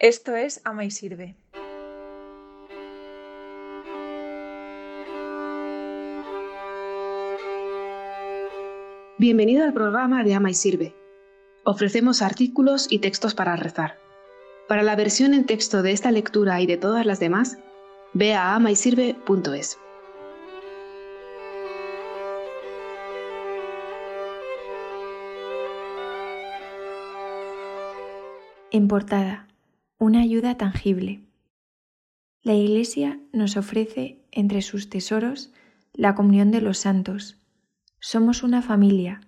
Esto es Ama y Sirve. Bienvenido al programa de Ama y Sirve. Ofrecemos artículos y textos para rezar. Para la versión en texto de esta lectura y de todas las demás, ve a amaysirve.es. En portada, una ayuda tangible. La Iglesia nos ofrece entre sus tesoros la comunión de los santos, somos una familia,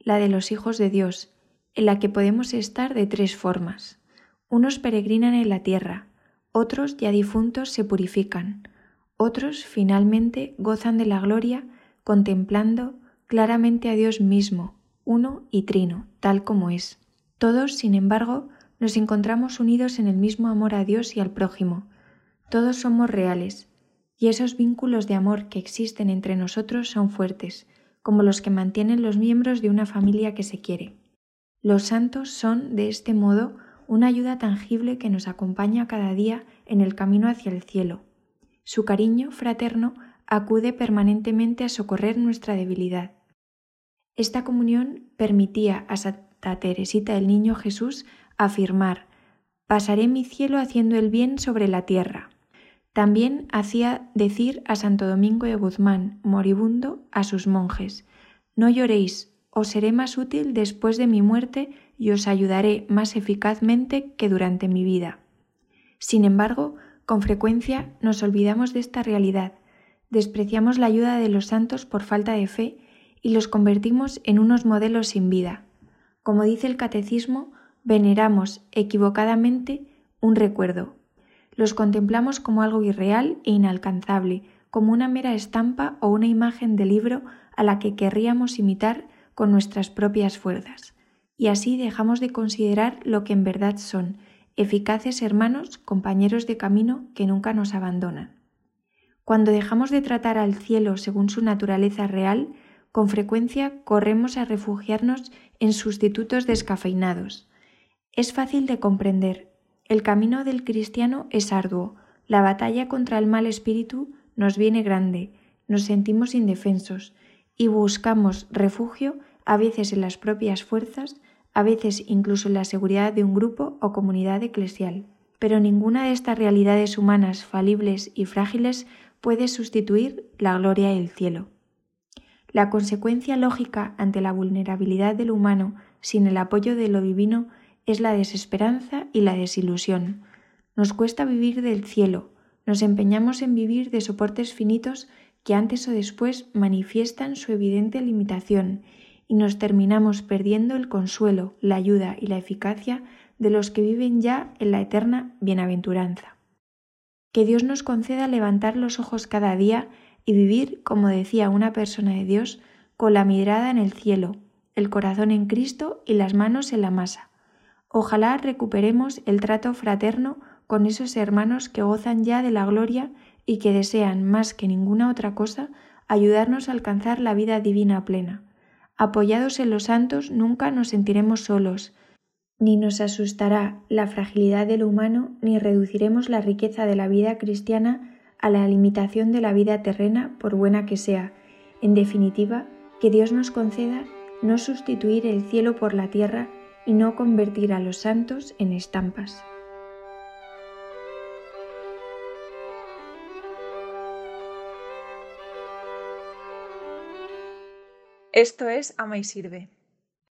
la de los hijos de Dios, en la que podemos estar de tres formas. Unos peregrinan en la tierra, otros ya difuntos se purifican, otros finalmente gozan de la gloria contemplando claramente a Dios mismo, uno y trino, tal como es. Todos, sin embargo, nos encontramos unidos en el mismo amor a Dios y al prójimo. Todos somos reales, y esos vínculos de amor que existen entre nosotros son fuertes, como los que mantienen los miembros de una familia que se quiere. Los santos son, de este modo, una ayuda tangible que nos acompaña cada día en el camino hacia el cielo. Su cariño fraterno acude permanentemente a socorrer nuestra debilidad. Esta comunión permitía a Santa Teresita el Niño Jesús afirmar Pasaré mi cielo haciendo el bien sobre la tierra. También hacía decir a Santo Domingo de Guzmán, moribundo, a sus monjes, No lloréis, os seré más útil después de mi muerte y os ayudaré más eficazmente que durante mi vida. Sin embargo, con frecuencia nos olvidamos de esta realidad, despreciamos la ayuda de los santos por falta de fe y los convertimos en unos modelos sin vida. Como dice el catecismo, veneramos equivocadamente un recuerdo, los contemplamos como algo irreal e inalcanzable, como una mera estampa o una imagen de libro a la que querríamos imitar con nuestras propias fuerzas. Y así dejamos de considerar lo que en verdad son, eficaces hermanos, compañeros de camino que nunca nos abandonan. Cuando dejamos de tratar al cielo según su naturaleza real, con frecuencia corremos a refugiarnos en sustitutos descafeinados. Es fácil de comprender, el camino del cristiano es arduo, la batalla contra el mal espíritu nos viene grande, nos sentimos indefensos y buscamos refugio a veces en las propias fuerzas, a veces incluso en la seguridad de un grupo o comunidad eclesial. Pero ninguna de estas realidades humanas falibles y frágiles puede sustituir la gloria del cielo. La consecuencia lógica ante la vulnerabilidad del humano sin el apoyo de lo divino es la desesperanza y la desilusión. Nos cuesta vivir del cielo, nos empeñamos en vivir de soportes finitos que antes o después manifiestan su evidente limitación y nos terminamos perdiendo el consuelo, la ayuda y la eficacia de los que viven ya en la eterna bienaventuranza. Que Dios nos conceda levantar los ojos cada día y vivir, como decía una persona de Dios, con la mirada en el cielo, el corazón en Cristo y las manos en la masa Ojalá recuperemos el trato fraterno con esos hermanos que gozan ya de la gloria y que desean más que ninguna otra cosa ayudarnos a alcanzar la vida divina plena. Apoyados en los santos nunca nos sentiremos solos, ni nos asustará la fragilidad del humano, ni reduciremos la riqueza de la vida cristiana a la limitación de la vida terrena, por buena que sea. En definitiva, que Dios nos conceda no sustituir el cielo por la tierra, y no convertir a los santos en estampas. Esto es Ama y Sirve.